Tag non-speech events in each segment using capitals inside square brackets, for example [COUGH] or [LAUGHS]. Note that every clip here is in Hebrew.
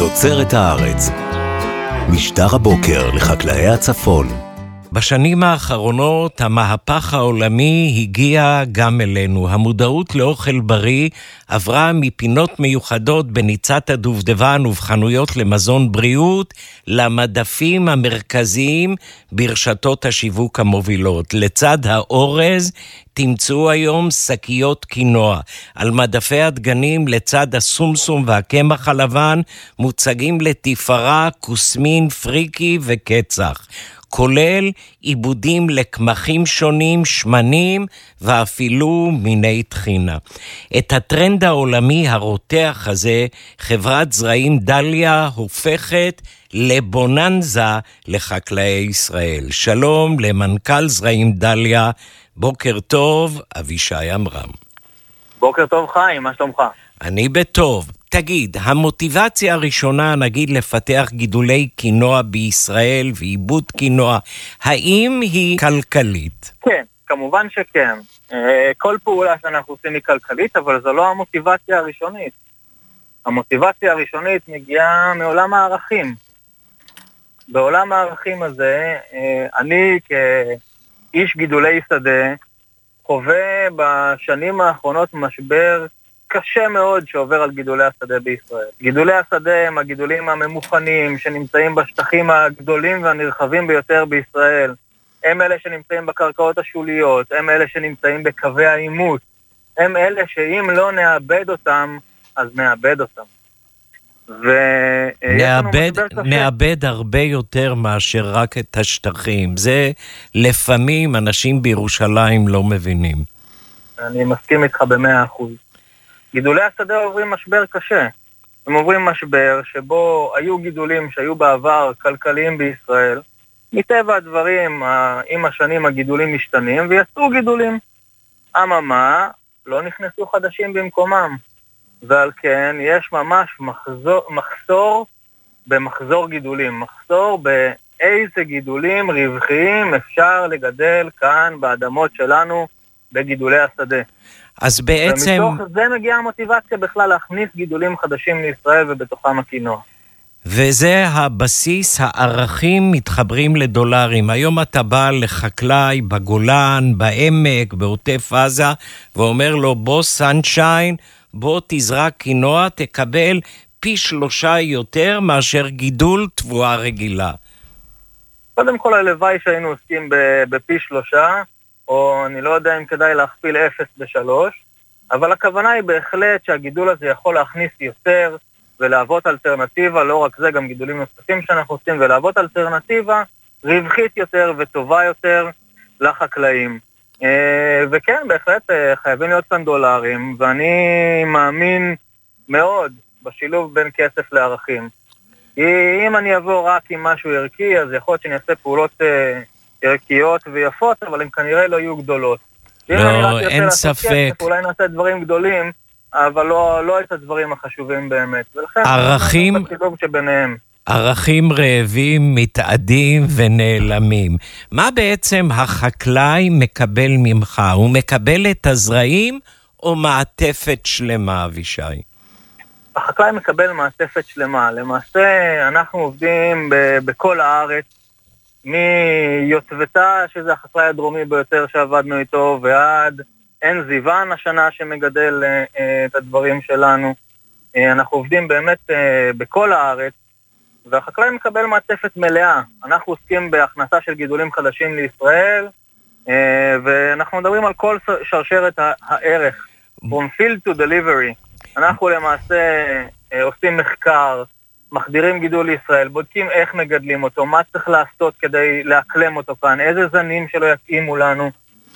תוצרת הארץ. משטר הבוקר לחקלאי הצפון. בשנים האחרונות המהפך העולמי הגיע גם אלינו. המודעות לאוכל בריא עברה מפינות מיוחדות בניצת הדובדבן ובחנויות למזון בריאות למדפים המרכזיים ברשתות השיווק המובילות. לצד האורז תמצאו היום שקיות קינוע. על מדפי הדגנים לצד הסומסום והקמח הלבן מוצגים לתפארה כוסמין, פריקי וקצח. כולל עיבודים לקמחים שונים, שמנים ואפילו מיני טחינה. את הטרנד העולמי הרותח הזה, חברת זרעים דליה הופכת לבוננזה לחקלאי ישראל. שלום למנכ"ל זרעים דליה, בוקר טוב, אבישי עמרם. בוקר טוב חיים, מה שלומך? אני בטוב. תגיד, המוטיבציה הראשונה, נגיד, לפתח גידולי קינוע בישראל ועיבוד קינוע, האם היא כלכלית? כן, כמובן שכן. אה, כל פעולה שאנחנו עושים היא כלכלית, אבל זו לא המוטיבציה הראשונית. המוטיבציה הראשונית מגיעה מעולם הערכים. בעולם הערכים הזה, אה, אני כאיש גידולי שדה, חווה בשנים האחרונות משבר קשה מאוד שעובר על גידולי השדה בישראל. גידולי השדה הם הגידולים הממוכנים שנמצאים בשטחים הגדולים והנרחבים ביותר בישראל. הם אלה שנמצאים בקרקעות השוליות, הם אלה שנמצאים בקווי העימות. הם אלה שאם לא נאבד אותם, אז נאבד אותם. נאבד, נאבד הרבה יותר מאשר רק את השטחים. זה לפעמים אנשים בירושלים לא מבינים. אני מסכים איתך במאה אחוז. גידולי השדה עוברים משבר קשה. הם עוברים משבר שבו היו גידולים שהיו בעבר כלכליים בישראל. מטבע הדברים, עם השנים הגידולים משתנים, ויצאו גידולים. אממה, לא נכנסו חדשים במקומם. ועל כן יש ממש מחזור, מחסור במחזור גידולים. מחסור באיזה גידולים רווחיים אפשר לגדל כאן באדמות שלנו בגידולי השדה. אז בעצם... ומתוך זה מגיעה המוטיבציה בכלל להכניס גידולים חדשים לישראל ובתוכם הקינוע. וזה הבסיס, הערכים מתחברים לדולרים. היום אתה בא לחקלאי בגולן, בעמק, בעוטף עזה, ואומר לו, בוא סנשיין, בוא תזרק קינוע, תקבל פי שלושה יותר מאשר גידול תבואה רגילה. קודם כל, הלוואי שהיינו עוסקים בפי שלושה. או אני לא יודע אם כדאי להכפיל 0 ב-3, אבל הכוונה היא בהחלט שהגידול הזה יכול להכניס יותר ולהוות אלטרנטיבה, לא רק זה, גם גידולים נוספים שאנחנו עושים, ולהוות אלטרנטיבה רווחית יותר וטובה יותר לחקלאים. אה, וכן, בהחלט אה, חייבים להיות כאן דולרים, ואני מאמין מאוד בשילוב בין כסף לערכים. אם אני אבוא רק עם משהו ערכי, אז יכול להיות שאני אעשה פעולות אה, ערכיות ויפות, אבל הן כנראה לא יהיו גדולות. לא, אין ספק. כסף, אולי נעשה דברים גדולים, אבל לא, לא את הדברים החשובים באמת. ולכן, ערכים... ערכים רעבים מתאדים ונעלמים. מה בעצם החקלאי מקבל ממך? הוא מקבל את הזרעים או מעטפת שלמה, אבישי? החקלאי מקבל מעטפת שלמה. למעשה, אנחנו עובדים ב- בכל הארץ מיוטבתה, שזה החקלאי הדרומי ביותר שעבדנו איתו, ועד עין זיוון השנה שמגדל אה, אה, את הדברים שלנו. אה, אנחנו עובדים באמת אה, בכל הארץ, והחקלאי מקבל מעטפת מלאה. אנחנו עוסקים בהכנסה של גידולים חדשים לישראל, אה, ואנחנו מדברים על כל שרשרת הערך, From field to delivery. אנחנו למעשה אה, עושים מחקר, מחדירים גידול לישראל, בודקים איך מגדלים אותו, מה צריך לעשות כדי לאקלם אותו כאן, איזה זנים שלא יתאימו לנו.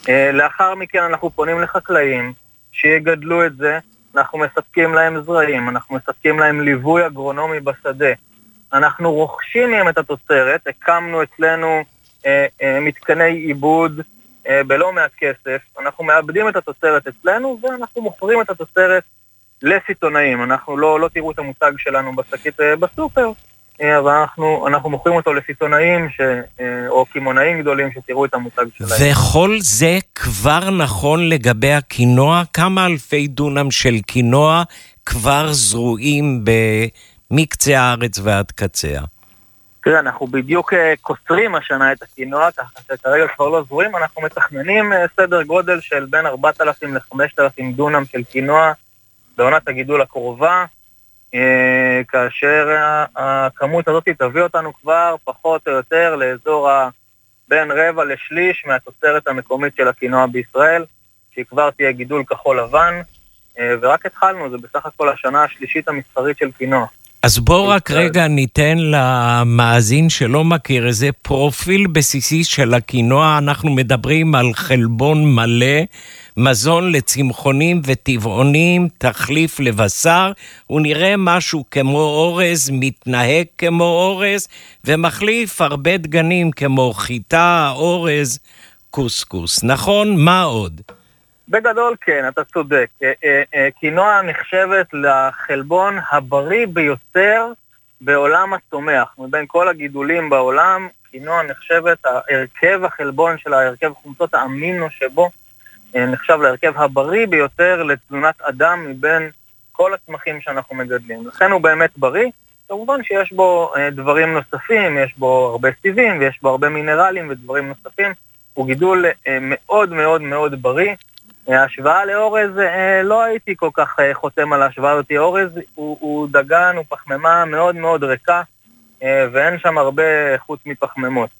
אה, לאחר מכן אנחנו פונים לחקלאים שיגדלו את זה, אנחנו מספקים להם זרעים, אנחנו מספקים להם ליווי אגרונומי בשדה. אנחנו רוכשים מהם את התוצרת, הקמנו אצלנו אה, אה, מתקני עיבוד אה, בלא מעט כסף, אנחנו מאבדים את התוצרת אצלנו ואנחנו מוכרים את התוצרת לסיטונאים. אנחנו לא, לא תראו את המותג שלנו בשקית אה, בסופר, אה, אבל אנחנו, אנחנו מוכרים אותו לסיטונאים ש, אה, או קמעונאים גדולים שתראו את המותג שלהם. וכל זה כבר נכון לגבי הקינוע? כמה אלפי דונם של קינוע כבר זרועים מקצה הארץ ועד קצה. תראה, אנחנו בדיוק קוצרים השנה את הקינוע, ככה שכרגע כבר לא זורים, אנחנו מתכננים סדר גודל של בין 4,000 ל-5,000 דונם של קינוע בעונת הגידול הקרובה, אה, כאשר הכמות הזאת תביא אותנו כבר פחות או יותר לאזור ה... בין רבע לשליש מהתוצרת המקומית של הקינוע בישראל, שהיא כבר תהיה גידול כחול לבן, ורק התחלנו, זה בסך הכל השנה השלישית המסחרית של קינוע. אז בוא רק רגע ניתן למאזין שלא מכיר איזה פרופיל בסיסי של הקינוע. אנחנו מדברים על חלבון מלא, מזון לצמחונים וטבעונים, תחליף לבשר. הוא נראה משהו כמו אורז, מתנהג כמו אורז, ומחליף הרבה דגנים כמו חיטה, אורז, קוסקוס. נכון? מה עוד? בגדול כן, אתה צודק. אה, אה, אה, קינוע נחשבת לחלבון הבריא ביותר בעולם הצומח. מבין כל הגידולים בעולם, קינוע נחשבת, הרכב החלבון של הרכב חומצות האמינו שבו נחשב להרכב הבריא ביותר לתזונת אדם מבין כל הצמחים שאנחנו מגדלים. לכן הוא באמת בריא. כמובן שיש בו דברים נוספים, יש בו הרבה סיבים ויש בו הרבה מינרלים ודברים נוספים. הוא גידול מאוד מאוד מאוד בריא. ההשוואה לאורז, אה, לא הייתי כל כך אה, חותם על ההשוואה הזאת. אורז הוא, הוא דגן, הוא פחמימה מאוד מאוד ריקה, אה, ואין שם הרבה חוץ מפחמימות.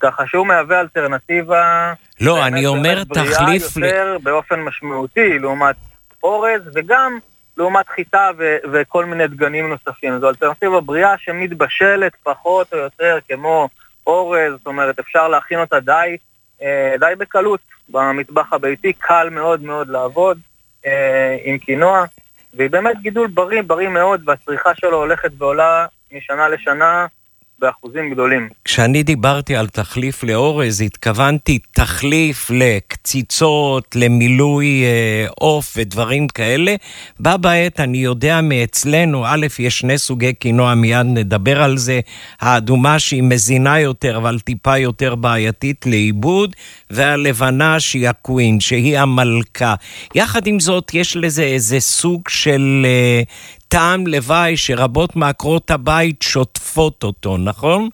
ככה שהוא מהווה אלטרנטיבה... לא, אני אומר תחליף... יותר. באופן משמעותי לעומת אורז, וגם לעומת חיטה ו- וכל מיני דגנים נוספים. זו אלטרנטיבה בריאה שמתבשלת פחות או יותר כמו אורז, זאת אומרת, אפשר להכין אותה די, די בקלות. במטבח הביתי, קל מאוד מאוד לעבוד אה, עם קינוע, והיא באמת גידול בריא, בריא מאוד, והצריכה שלו הולכת ועולה משנה לשנה. באחוזים גדולים. כשאני דיברתי על תחליף לאורז, התכוונתי תחליף לקציצות, למילוי אה, עוף אה, ודברים כאלה. בה בעת אני יודע מאצלנו, א', יש שני סוגי קינוע, מיד נדבר על זה. האדומה שהיא מזינה יותר, אבל טיפה יותר בעייתית לעיבוד, והלבנה שהיא הקווין, שהיא המלכה. יחד עם זאת, יש לזה איזה סוג של... אה, טעם לוואי שרבות מעקרות הבית שוטפות אותו, נכון?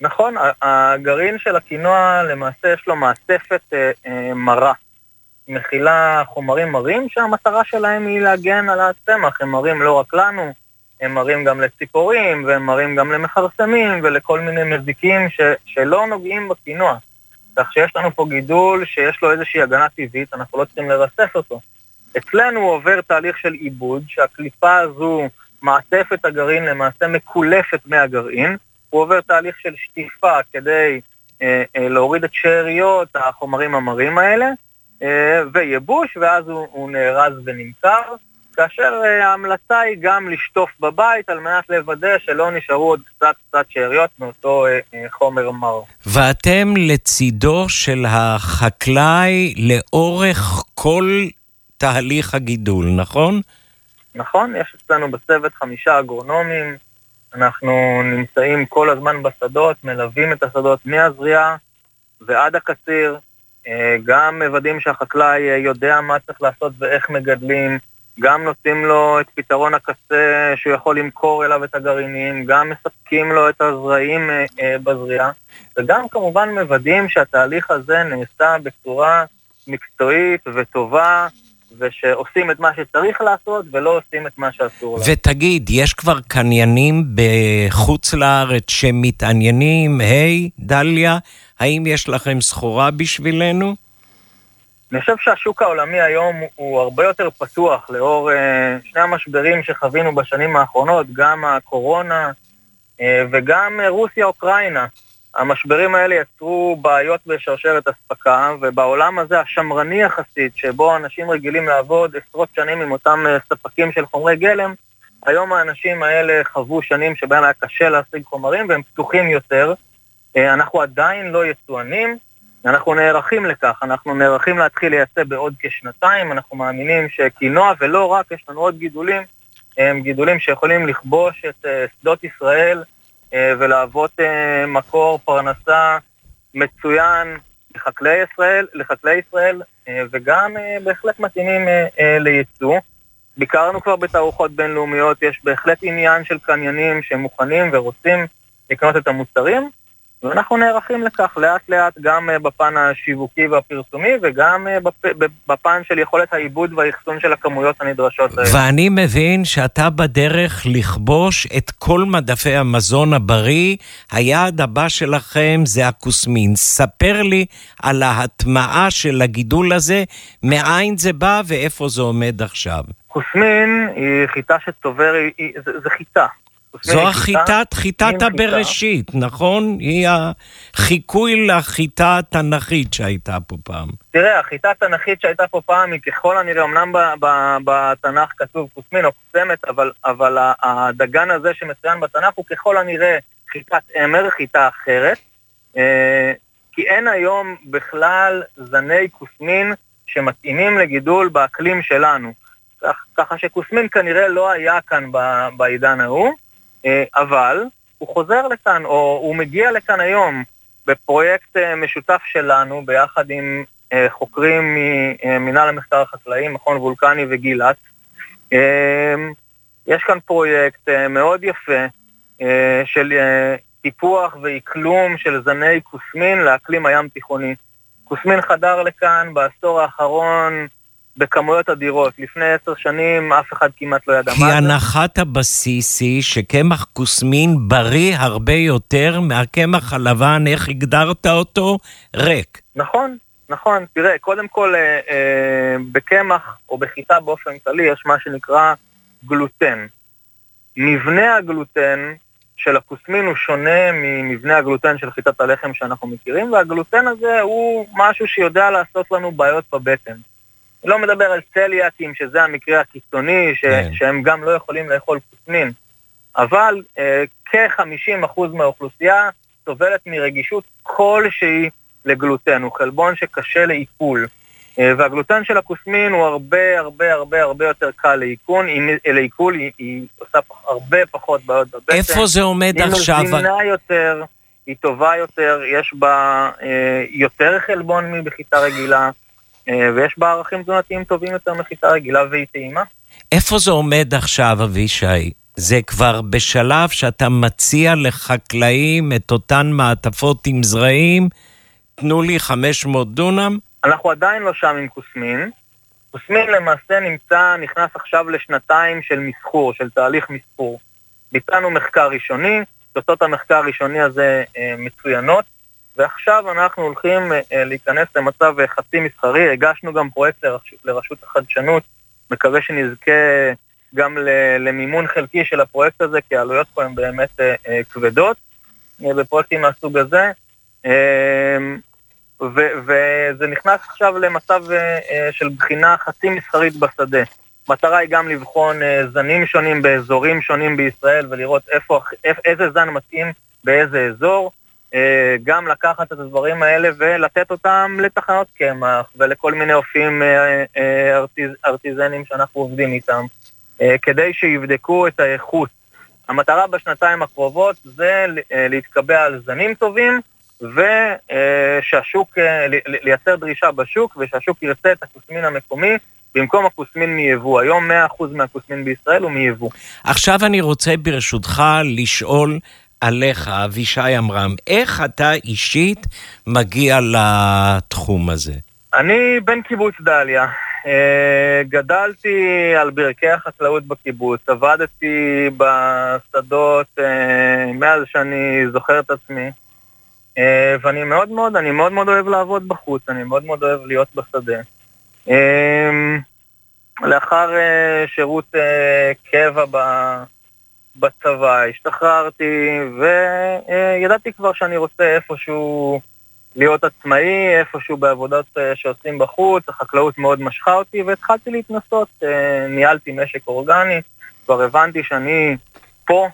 נכון, הגרעין של הקינוע למעשה יש לו מעטפת אה, אה, מרה. מכילה חומרים מרים שהמטרה שלהם היא להגן על הצמח, הם מרים לא רק לנו, הם מרים גם לציפורים, והם מרים גם למכרסמים ולכל מיני מזיקים ש, שלא נוגעים בקינוע. כך שיש לנו פה גידול שיש לו איזושהי הגנה טבעית, אנחנו לא צריכים לרסס אותו. אצלנו הוא עובר תהליך של עיבוד, שהקליפה הזו, מעטפת הגרעין למעשה מקולפת מהגרעין, הוא עובר תהליך של שטיפה כדי אה, אה, להוריד את שאריות החומרים המרים האלה, אה, וייבוש, ואז הוא, הוא נארז ונמכר. כאשר אה, ההמלצה היא גם לשטוף בבית על מנת לוודא שלא נשארו עוד קצת קצת שאריות מאותו אה, אה, חומר מר. ואתם לצידו של החקלאי לאורך כל תהליך הגידול, נכון? נכון, יש אצלנו בצוות חמישה אגרונומים, אנחנו נמצאים כל הזמן בשדות, מלווים את השדות מהזריעה ועד הקציר, גם מוודאים שהחקלאי יודע מה צריך לעשות ואיך מגדלים, גם נותנים לו את פתרון הקצה שהוא יכול למכור אליו את הגרעינים, גם מספקים לו את הזרעים אה, בזריעה, וגם כמובן מוודאים שהתהליך הזה נעשה בצורה מקצועית וטובה, ושעושים את מה שצריך לעשות ולא עושים את מה שאסור לעשות. ותגיד, יש כבר קניינים בחוץ לארץ שמתעניינים, היי, hey, דליה, האם יש לכם סחורה בשבילנו? אני חושב שהשוק העולמי היום הוא הרבה יותר פתוח לאור uh, שני המשברים שחווינו בשנים האחרונות, גם הקורונה uh, וגם uh, רוסיה-אוקראינה. המשברים האלה יצרו בעיות בשרשרת אספקה, ובעולם הזה השמרני יחסית, שבו אנשים רגילים לעבוד עשרות שנים עם אותם אה, ספקים של חומרי גלם, היום האנשים האלה חוו שנים שבהם היה קשה להשיג חומרים והם פתוחים יותר. אה, אנחנו עדיין לא יצואנים, אנחנו נערכים לכך, אנחנו נערכים להתחיל לייצא בעוד כשנתיים, אנחנו מאמינים שקינוע ולא רק, יש לנו עוד גידולים, הם גידולים שיכולים לכבוש את אה, שדות ישראל, אה, ולהוות אה, מקור פרנסה מצוין לחקלאי ישראל, לחקלאי ישראל וגם בהחלט מתאימים לייצוא. ביקרנו כבר בתערוכות בינלאומיות, יש בהחלט עניין של קניינים שמוכנים ורוצים לקנות את המוצרים, ואנחנו נערכים לכך לאט לאט גם אה, בפן השיווקי והפרסומי וגם אה, בפן של יכולת העיבוד והאחסון של הכמויות הנדרשות. ואני מבין שאתה בדרך לכבוש את כל מדפי המזון הבריא. היעד הבא שלכם זה הכוסמין. ספר לי על ההטמעה של הגידול הזה, מאין זה בא ואיפה זה עומד עכשיו. כוסמין היא חיטה שצובר, זה, זה חיטה. זו החיטת, חיטת הבראשית, נכון? היא החיקוי לחיטה התנ"כית שהייתה פה פעם. תראה, החיטה התנ"כית שהייתה פה פעם היא ככל הנראה, אמנם בתנ"ך כתוב כוסמין או כוסמת, אבל, אבל הדגן הזה שמצוין בתנ"ך הוא ככל הנראה חיטת אמר, חיטה אחרת. אה, כי אין היום בכלל זני כוסמין שמתאימים לגידול באקלים שלנו. ככה שכוסמין כנראה לא היה כאן בעידן ההוא. אה, אבל הוא חוזר לכאן, או הוא מגיע לכאן היום בפרויקט אה, משותף שלנו, ביחד עם אה, חוקרים ממינהל המחקר החקלאי, מכון וולקני וגילת. יש כאן פרויקט מאוד יפה של טיפוח ואקלום של זני כוסמין לאקלים הים תיכוני. כוסמין חדר לכאן בעשור האחרון בכמויות אדירות. לפני עשר שנים אף אחד כמעט לא ידע מה זה. כי הנחת הבסיס היא שקמח כוסמין בריא הרבה יותר מהקמח הלבן, איך הגדרת אותו? ריק. נכון, נכון. תראה, קודם כל, אה, אה, בקמח או בחיטה באופן כללי יש מה שנקרא גלוטן. מבנה הגלוטן של הכוסמין הוא שונה ממבנה הגלוטן של חיטת הלחם שאנחנו מכירים, והגלוטן הזה הוא משהו שיודע לעשות לנו בעיות בבטן. לא מדבר על צליאקים, שזה המקרה הקיצוני, ש- כן. שהם גם לא יכולים לאכול כוסמין, אבל אה, כ-50% מהאוכלוסייה סובלת מרגישות כלשהי לגלוטן, הוא חלבון שקשה לעיכול. אה, והגלוטן של הכוסמין הוא הרבה הרבה הרבה הרבה יותר קל לעיכול, לעיכול היא, היא עושה הרבה פחות בעיות בבטן. איפה זה עומד היא עכשיו? היא מזינה יותר, היא טובה יותר, יש בה אה, יותר חלבון מבחיטה רגילה. אה, ויש בה ערכים תזונתיים טובים יותר מחיטה רגילה והיא טעימה. איפה זה עומד עכשיו, אבישי? זה כבר בשלב שאתה מציע לחקלאים את אותן מעטפות עם זרעים, תנו לי 500 דונם? אנחנו עדיין לא שם עם כוסמין. כוסמין למעשה נמצא, נכנס עכשיו לשנתיים של מסחור, של תהליך מסחור. ביצענו מחקר ראשוני, תוצאות המחקר הראשוני הזה אה, מצוינות, ועכשיו אנחנו הולכים אה, להיכנס למצב אה, חצי מסחרי, הגשנו גם פרויקט לרשות החדשנות, מקווה שנזכה גם למימון חלקי של הפרויקט הזה, כי העלויות פה הן באמת אה, כבדות בפרויקטים מהסוג הזה. וזה נכנס עכשיו למצב של בחינה חצי מסחרית בשדה. מטרה היא גם לבחון זנים שונים באזורים שונים בישראל ולראות איפה, איזה זן מתאים באיזה אזור. אה, גם לקחת את הדברים האלה ולתת אותם לתחנות קמח ולכל מיני אופים אה, אה, ארטיז, ארטיזנים שאנחנו עובדים איתם, כדי שיבדקו את האיכות. המטרה בשנתיים הקרובות זה להתקבע על זנים טובים ושהשוק, לייצר דרישה בשוק ושהשוק ירצה את הכוסמין המקומי במקום הכוסמין מיבוא. היום 100% מהכוסמין בישראל הוא מיבוא. עכשיו אני רוצה ברשותך לשאול עליך, אבישי עמרם, איך אתה אישית מגיע לתחום הזה? אני בן קיבוץ דליה. אה, גדלתי על ברכי החקלאות בקיבוץ, עבדתי בשדות אה, מאז שאני זוכר את עצמי. אה, ואני מאוד מאוד, אני מאוד מאוד אוהב לעבוד בחוץ, אני מאוד מאוד אוהב להיות בשדה. לאחר שירות קבע בצבא, השתחררתי, וידעתי כבר שאני רוצה איפשהו להיות עצמאי, איפשהו בעבודות אה, שעושים בחוץ, החקלאות מאוד משכה אותי, והתחלתי להתנסות, אה, ניהלתי משק אורגני, כבר הבנתי שאני פה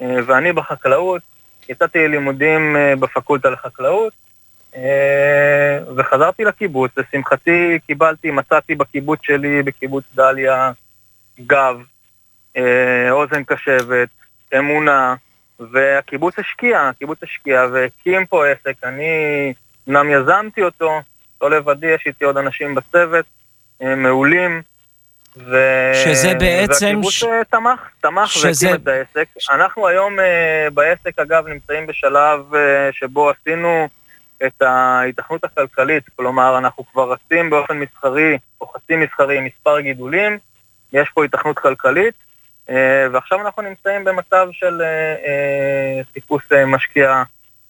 אה, ואני בחקלאות, יצאתי ללימודים בפקולטה לחקלאות, וחזרתי לקיבוץ, לשמחתי קיבלתי, מצאתי בקיבוץ שלי, בקיבוץ דליה, גב, אוזן קשבת, אמונה, והקיבוץ השקיע, הקיבוץ השקיע והקים פה עסק. אני אמנם יזמתי אותו, לא לבדי, יש איתי עוד אנשים בצוות, אה, מעולים, ו... שזה בעצם... והקיבוץ ש... אה, תמך, תמך שזה- והקים את העסק. אנחנו היום אה, בעסק, אגב, נמצאים בשלב אה, שבו עשינו את ההיתכנות הכלכלית, כלומר, אנחנו כבר רצים באופן מסחרי, או חצי מסחרי, מספר גידולים, יש פה היתכנות כלכלית, אה, ועכשיו אנחנו נמצאים במצב של אה, אה, חיפוש אה, משקיע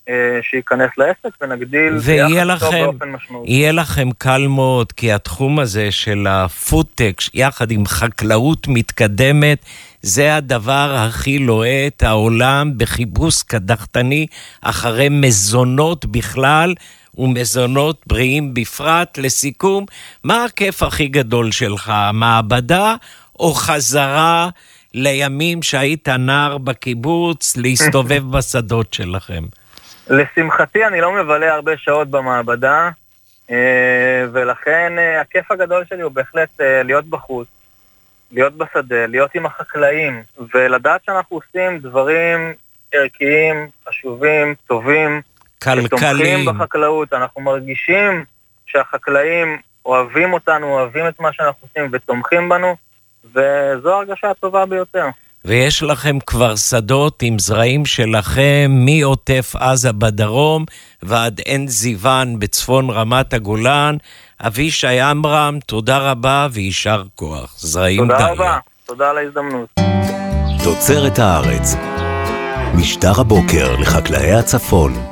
אה, שייכנס לעסק ונגדיל ויהיה לכם-. יהיה לכם קל מאוד, כי התחום הזה של הפודטק, יחד עם חקלאות מתקדמת, זה הדבר הכי לוהט העולם בחיפוש קדחתני אחרי מזונות בכלל ומזונות בריאים בפרט. לסיכום, מה הכיף הכי גדול שלך, מעבדה או חזרה לימים שהיית נער בקיבוץ להסתובב [LAUGHS] בשדות שלכם? לשמחתי אני לא מבלה הרבה שעות במעבדה, אה, ולכן אה, הכיף הגדול שלי הוא בהחלט אה, להיות בחוץ, להיות בשדה, להיות עם החקלאים, ולדעת שאנחנו עושים דברים ערכיים, חשובים, טובים, שתומכים כלכליים. בחקלאות, אנחנו מרגישים שהחקלאים אוהבים אותנו, אוהבים את מה שאנחנו עושים ותומכים בנו, וזו ההרגשה הטובה ביותר. ויש לכם כבר שדות עם זרעים שלכם מעוטף עזה בדרום ועד עין זיוון בצפון רמת הגולן. אבישי עמרם, תודה רבה ויישר כוח. זרעים תודה דליה. רבה, תודה על ההזדמנות. תוצרת הארץ. משטר הבוקר לחקלאי הצפון.